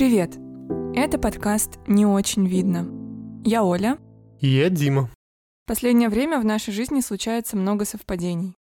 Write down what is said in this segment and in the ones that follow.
Привет! Это подкаст «Не очень видно». Я Оля. И я Дима. В последнее время в нашей жизни случается много совпадений.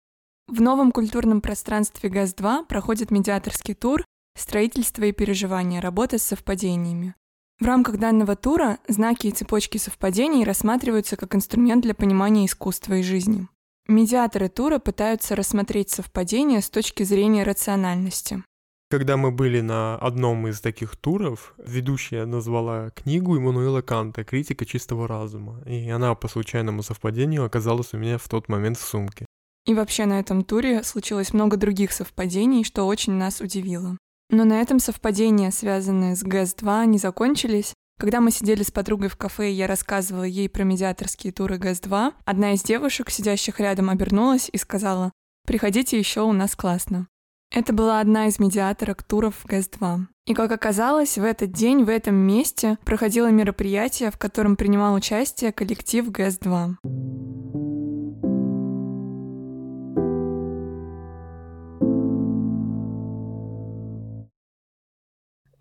В новом культурном пространстве ГАЗ-2 проходит медиаторский тур «Строительство и переживание. Работа с совпадениями». В рамках данного тура знаки и цепочки совпадений рассматриваются как инструмент для понимания искусства и жизни. Медиаторы тура пытаются рассмотреть совпадения с точки зрения рациональности. Когда мы были на одном из таких туров, ведущая назвала книгу Иммануила Канта «Критика чистого разума», и она по случайному совпадению оказалась у меня в тот момент в сумке. И вообще на этом туре случилось много других совпадений, что очень нас удивило. Но на этом совпадения, связанные с ГЭС-2, не закончились. Когда мы сидели с подругой в кафе, и я рассказывала ей про медиаторские туры ГЭС-2, одна из девушек, сидящих рядом, обернулась и сказала «Приходите еще, у нас классно». Это была одна из медиаторок туров в ГЭС-2. И, как оказалось, в этот день, в этом месте проходило мероприятие, в котором принимал участие коллектив ГЭС-2.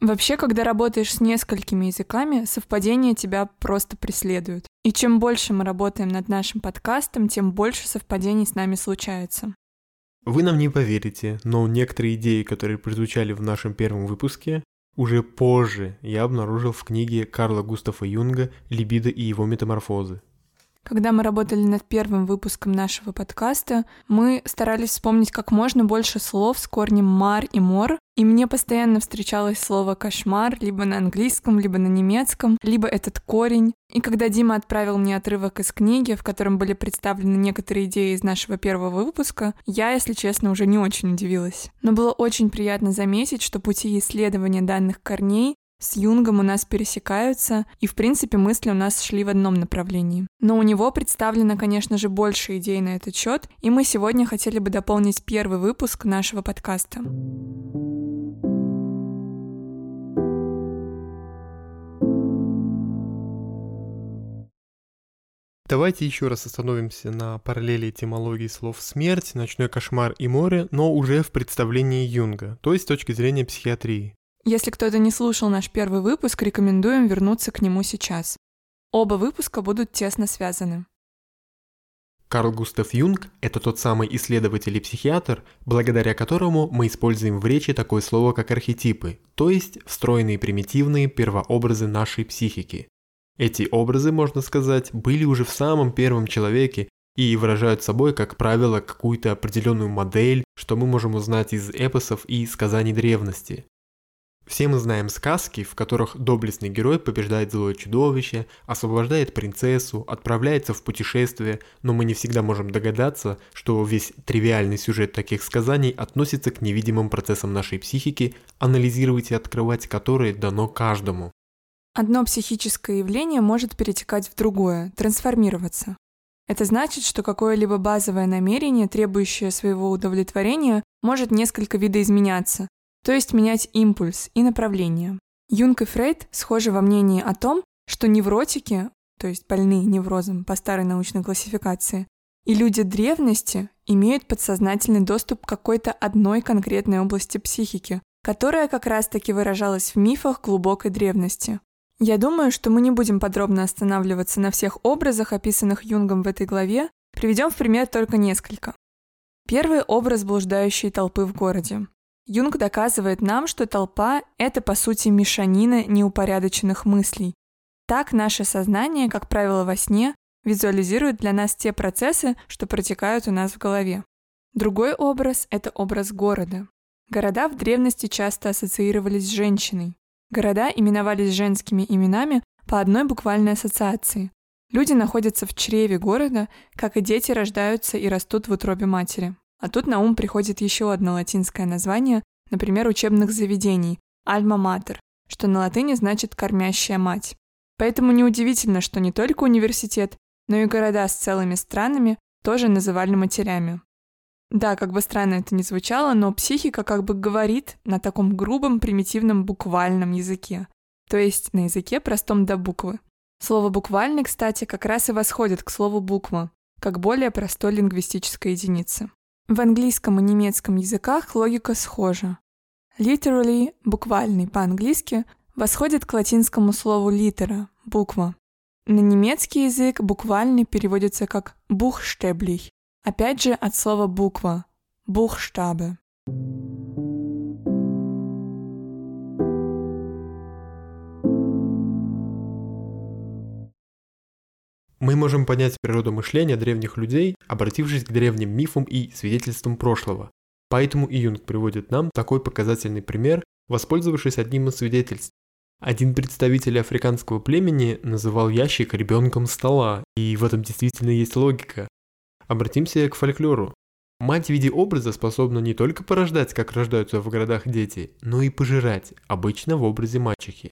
Вообще, когда работаешь с несколькими языками, совпадения тебя просто преследуют. И чем больше мы работаем над нашим подкастом, тем больше совпадений с нами случается. Вы нам не поверите, но некоторые идеи, которые прозвучали в нашем первом выпуске, уже позже я обнаружил в книге Карла Густава Юнга «Либидо и его метаморфозы». Когда мы работали над первым выпуском нашего подкаста, мы старались вспомнить как можно больше слов с корнем «мар» и «мор», и мне постоянно встречалось слово «кошмар» либо на английском, либо на немецком, либо этот корень. И когда Дима отправил мне отрывок из книги, в котором были представлены некоторые идеи из нашего первого выпуска, я, если честно, уже не очень удивилась. Но было очень приятно заметить, что пути исследования данных корней с Юнгом у нас пересекаются, и, в принципе, мысли у нас шли в одном направлении. Но у него представлено, конечно же, больше идей на этот счет, и мы сегодня хотели бы дополнить первый выпуск нашего подкаста. Давайте еще раз остановимся на параллели этимологии слов «смерть», «ночной кошмар» и «море», но уже в представлении Юнга, то есть с точки зрения психиатрии. Если кто-то не слушал наш первый выпуск, рекомендуем вернуться к нему сейчас. Оба выпуска будут тесно связаны. Карл Густав Юнг – это тот самый исследователь и психиатр, благодаря которому мы используем в речи такое слово, как архетипы, то есть встроенные примитивные первообразы нашей психики. Эти образы, можно сказать, были уже в самом первом человеке и выражают собой, как правило, какую-то определенную модель, что мы можем узнать из эпосов и сказаний древности. Все мы знаем сказки, в которых доблестный герой побеждает злое чудовище, освобождает принцессу, отправляется в путешествие, но мы не всегда можем догадаться, что весь тривиальный сюжет таких сказаний относится к невидимым процессам нашей психики, анализировать и открывать которые дано каждому. Одно психическое явление может перетекать в другое, трансформироваться. Это значит, что какое-либо базовое намерение, требующее своего удовлетворения, может несколько видоизменяться, то есть менять импульс и направление. Юнг и Фрейд схожи во мнении о том, что невротики, то есть больные неврозом по старой научной классификации, и люди древности имеют подсознательный доступ к какой-то одной конкретной области психики, которая как раз-таки выражалась в мифах глубокой древности. Я думаю, что мы не будем подробно останавливаться на всех образах, описанных Юнгом в этой главе, приведем в пример только несколько. Первый образ блуждающей толпы в городе. Юнг доказывает нам, что толпа — это, по сути, мешанина неупорядоченных мыслей. Так наше сознание, как правило, во сне, визуализирует для нас те процессы, что протекают у нас в голове. Другой образ — это образ города. Города в древности часто ассоциировались с женщиной. Города именовались женскими именами по одной буквальной ассоциации. Люди находятся в чреве города, как и дети рождаются и растут в утробе матери. А тут на ум приходит еще одно латинское название, например, учебных заведений – «альма-матер», что на латыни значит «кормящая мать». Поэтому неудивительно, что не только университет, но и города с целыми странами тоже называли матерями. Да, как бы странно это ни звучало, но психика как бы говорит на таком грубом, примитивном, буквальном языке. То есть на языке простом до буквы. Слово «буквальный», кстати, как раз и восходит к слову «буква», как более простой лингвистической единицы. В английском и немецком языках логика схожа. Literally, буквальный по-английски, восходит к латинскому слову литера – буква. На немецкий язык буквально переводится как «бухштеблих», опять же от слова «буква» – «бухштабе». Мы можем понять природу мышления древних людей, обратившись к древним мифам и свидетельствам прошлого. Поэтому и Юнг приводит нам такой показательный пример, воспользовавшись одним из свидетельств. Один представитель африканского племени называл ящик ребенком стола, и в этом действительно есть логика. Обратимся к фольклору. Мать в виде образа способна не только порождать, как рождаются в городах дети, но и пожирать, обычно в образе мачехи.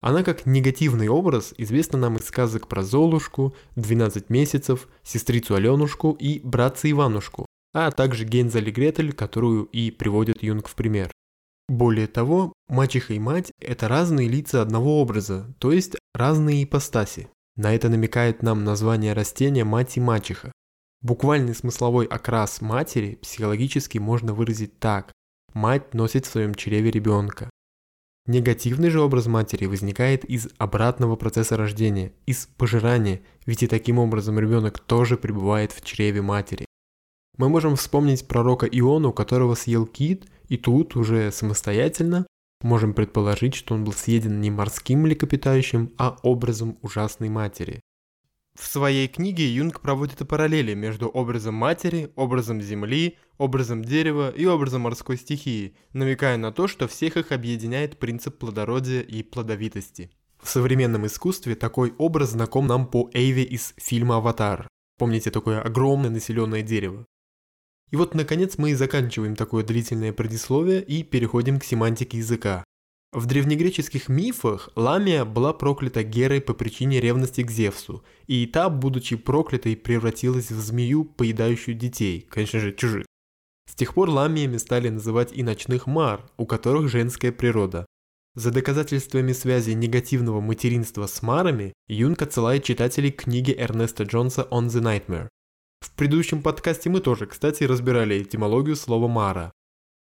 Она как негативный образ известна нам из сказок про Золушку, 12 месяцев, сестрицу Аленушку и братца Иванушку, а также Гензель и Гретель, которую и приводит Юнг в пример. Более того, мачеха и мать – это разные лица одного образа, то есть разные ипостаси. На это намекает нам название растения «мать и мачеха». Буквальный смысловой окрас матери психологически можно выразить так – мать носит в своем чреве ребенка. Негативный же образ матери возникает из обратного процесса рождения, из пожирания, ведь и таким образом ребенок тоже пребывает в чреве матери. Мы можем вспомнить пророка Иону, которого съел кит, и тут уже самостоятельно можем предположить, что он был съеден не морским млекопитающим, а образом ужасной матери. В своей книге Юнг проводит параллели между образом матери, образом земли, образом дерева и образом морской стихии, намекая на то, что всех их объединяет принцип плодородия и плодовитости. В современном искусстве такой образ знаком нам по Эйве из фильма «Аватар». Помните такое огромное населенное дерево? И вот, наконец, мы и заканчиваем такое длительное предисловие и переходим к семантике языка. В древнегреческих мифах Ламия была проклята Герой по причине ревности к Зевсу, и та, будучи проклятой, превратилась в змею, поедающую детей, конечно же, чужих. С тех пор ламиями стали называть и ночных мар, у которых женская природа. За доказательствами связи негативного материнства с марами Юнг отсылает читателей к книге Эрнеста Джонса «On the Nightmare». В предыдущем подкасте мы тоже, кстати, разбирали этимологию слова «мара».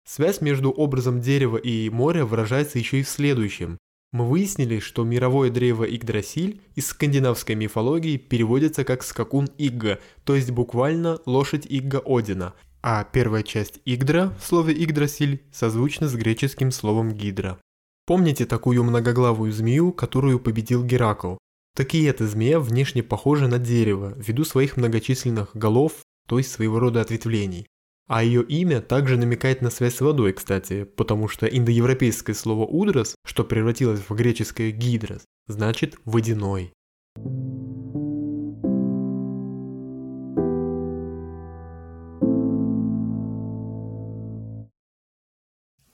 Связь между образом дерева и моря выражается еще и в следующем. Мы выяснили, что мировое древо Игдрасиль из скандинавской мифологии переводится как скакун Игга, то есть буквально лошадь Игга Одина, а первая часть Игдра в слове Игдрасиль созвучна с греческим словом Гидра. Помните такую многоглавую змею, которую победил Геракл? Так и эта змея внешне похожа на дерево, ввиду своих многочисленных голов, то есть своего рода ответвлений. А ее имя также намекает на связь с водой, кстати, потому что индоевропейское слово «удрос», что превратилось в греческое «гидрос», значит «водяной».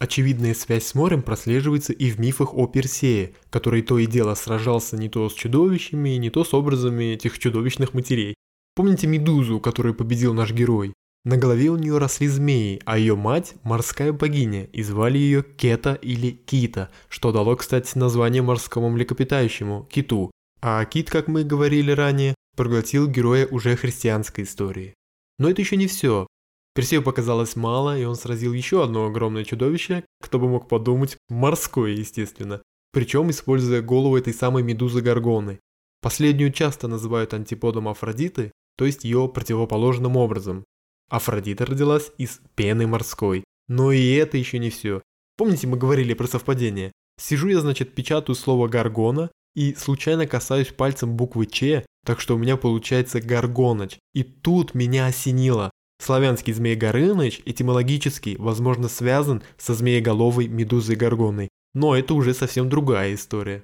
Очевидная связь с морем прослеживается и в мифах о Персее, который то и дело сражался не то с чудовищами, не то с образами этих чудовищных матерей. Помните Медузу, которую победил наш герой? На голове у нее росли змеи, а ее мать – морская богиня, и звали ее Кета или Кита, что дало, кстати, название морскому млекопитающему – киту. А кит, как мы говорили ранее, проглотил героя уже христианской истории. Но это еще не все. Персею показалось мало, и он сразил еще одно огромное чудовище, кто бы мог подумать, морское, естественно, причем используя голову этой самой медузы Гаргоны. Последнюю часто называют антиподом Афродиты, то есть ее противоположным образом, Афродита родилась из пены морской. Но и это еще не все. Помните, мы говорили про совпадение? Сижу я, значит, печатаю слово «гаргона» и случайно касаюсь пальцем буквы «Ч», так что у меня получается «гаргоныч». И тут меня осенило. Славянский змей Горыныч этимологически, возможно, связан со змееголовой медузой Гаргоной. Но это уже совсем другая история.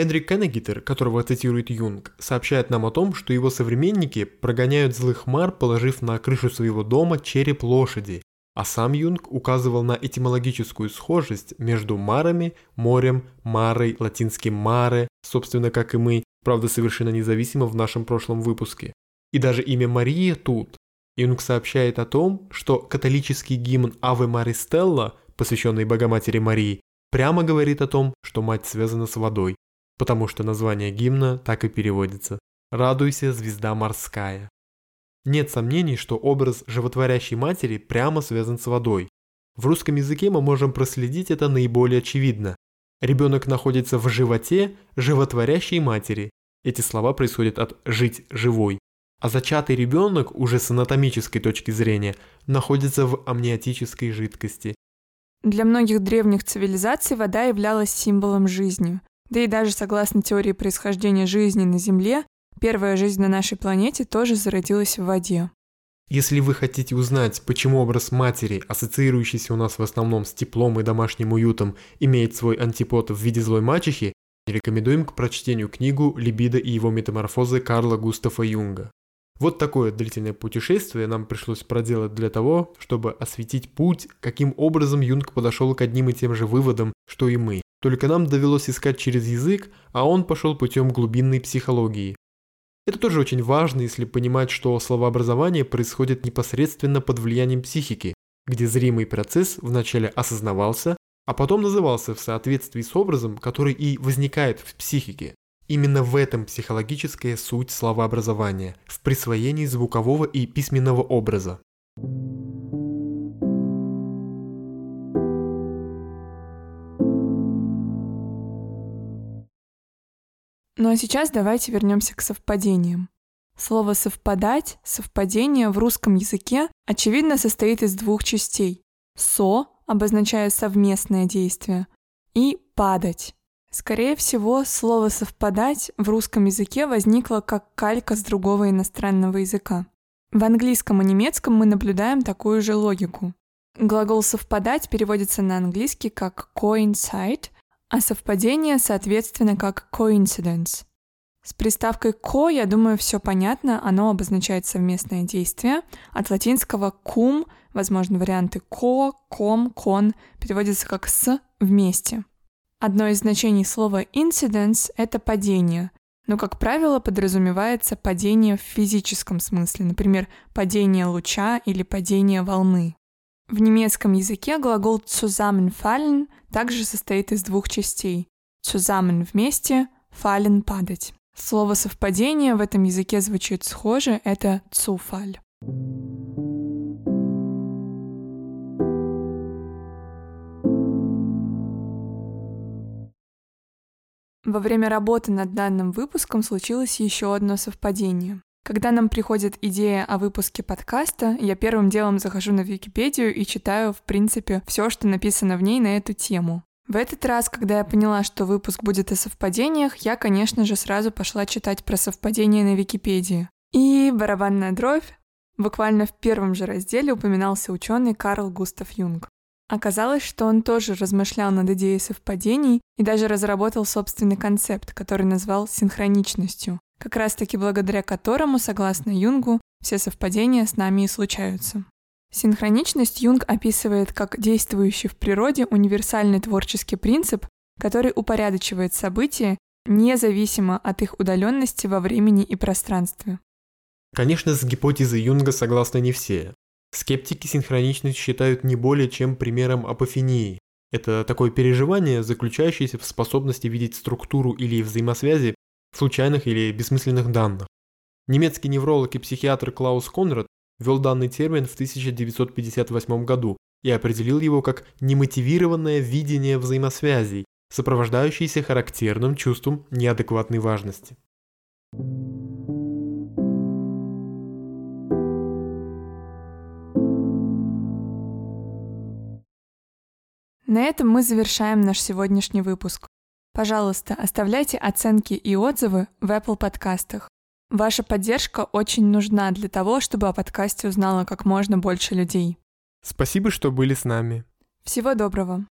Хенрик Кеннегитер, которого цитирует Юнг, сообщает нам о том, что его современники прогоняют злых мар, положив на крышу своего дома череп лошади, а сам Юнг указывал на этимологическую схожесть между марами, морем, марой, латинским маре, собственно, как и мы, правда совершенно независимо в нашем прошлом выпуске. И даже имя Мария тут. Юнг сообщает о том, что католический гимн «Аве Маристелла», посвященный Богоматери Марии, прямо говорит о том, что мать связана с водой, потому что название гимна так и переводится «Радуйся, звезда морская». Нет сомнений, что образ животворящей матери прямо связан с водой. В русском языке мы можем проследить это наиболее очевидно. Ребенок находится в животе животворящей матери. Эти слова происходят от «жить живой». А зачатый ребенок уже с анатомической точки зрения находится в амниотической жидкости. Для многих древних цивилизаций вода являлась символом жизни. Да и даже согласно теории происхождения жизни на Земле, первая жизнь на нашей планете тоже зародилась в воде. Если вы хотите узнать, почему образ матери, ассоциирующийся у нас в основном с теплом и домашним уютом, имеет свой антипод в виде злой мачехи, рекомендуем к прочтению книгу «Либидо и его метаморфозы» Карла Густава Юнга. Вот такое длительное путешествие нам пришлось проделать для того, чтобы осветить путь, каким образом Юнг подошел к одним и тем же выводам, что и мы. Только нам довелось искать через язык, а он пошел путем глубинной психологии. Это тоже очень важно, если понимать, что словообразование происходит непосредственно под влиянием психики, где зримый процесс вначале осознавался, а потом назывался в соответствии с образом, который и возникает в психике. Именно в этом психологическая суть словообразования, в присвоении звукового и письменного образа. Ну а сейчас давайте вернемся к совпадениям. Слово «совпадать», «совпадение» в русском языке очевидно состоит из двух частей. «Со» обозначая совместное действие, и «падать». Скорее всего, слово «совпадать» в русском языке возникло как калька с другого иностранного языка. В английском и немецком мы наблюдаем такую же логику. Глагол «совпадать» переводится на английский как coincide, а совпадение, соответственно, как coincidence. С приставкой «ко», я думаю, все понятно, оно обозначает совместное действие. От латинского «cum», возможно, варианты «ко», «ком», «кон» переводятся как «с» вместе. Одно из значений слова incidence — это падение, но, как правило, подразумевается падение в физическом смысле, например, падение луча или падение волны. В немецком языке глагол zusammenfallen также состоит из двух частей. Zusammen — вместе, fallen — падать. Слово совпадение в этом языке звучит схоже, это Zufall. Во время работы над данным выпуском случилось еще одно совпадение. Когда нам приходит идея о выпуске подкаста, я первым делом захожу на Википедию и читаю, в принципе, все, что написано в ней на эту тему. В этот раз, когда я поняла, что выпуск будет о совпадениях, я, конечно же, сразу пошла читать про совпадения на Википедии. И барабанная дробь. Буквально в первом же разделе упоминался ученый Карл Густав Юнг. Оказалось, что он тоже размышлял над идеей совпадений и даже разработал собственный концепт, который назвал синхроничностью, как раз-таки благодаря которому, согласно Юнгу, все совпадения с нами и случаются. Синхроничность Юнг описывает как действующий в природе универсальный творческий принцип, который упорядочивает события независимо от их удаленности во времени и пространстве. Конечно, с гипотезой Юнга согласны не все. Скептики синхроничность считают не более чем примером апофении. Это такое переживание, заключающееся в способности видеть структуру или взаимосвязи случайных или бессмысленных данных. Немецкий невролог и психиатр Клаус Конрад ввел данный термин в 1958 году и определил его как немотивированное видение взаимосвязей, сопровождающееся характерным чувством неадекватной важности. На этом мы завершаем наш сегодняшний выпуск. Пожалуйста, оставляйте оценки и отзывы в Apple подкастах. Ваша поддержка очень нужна для того, чтобы о подкасте узнало как можно больше людей. Спасибо, что были с нами. Всего доброго.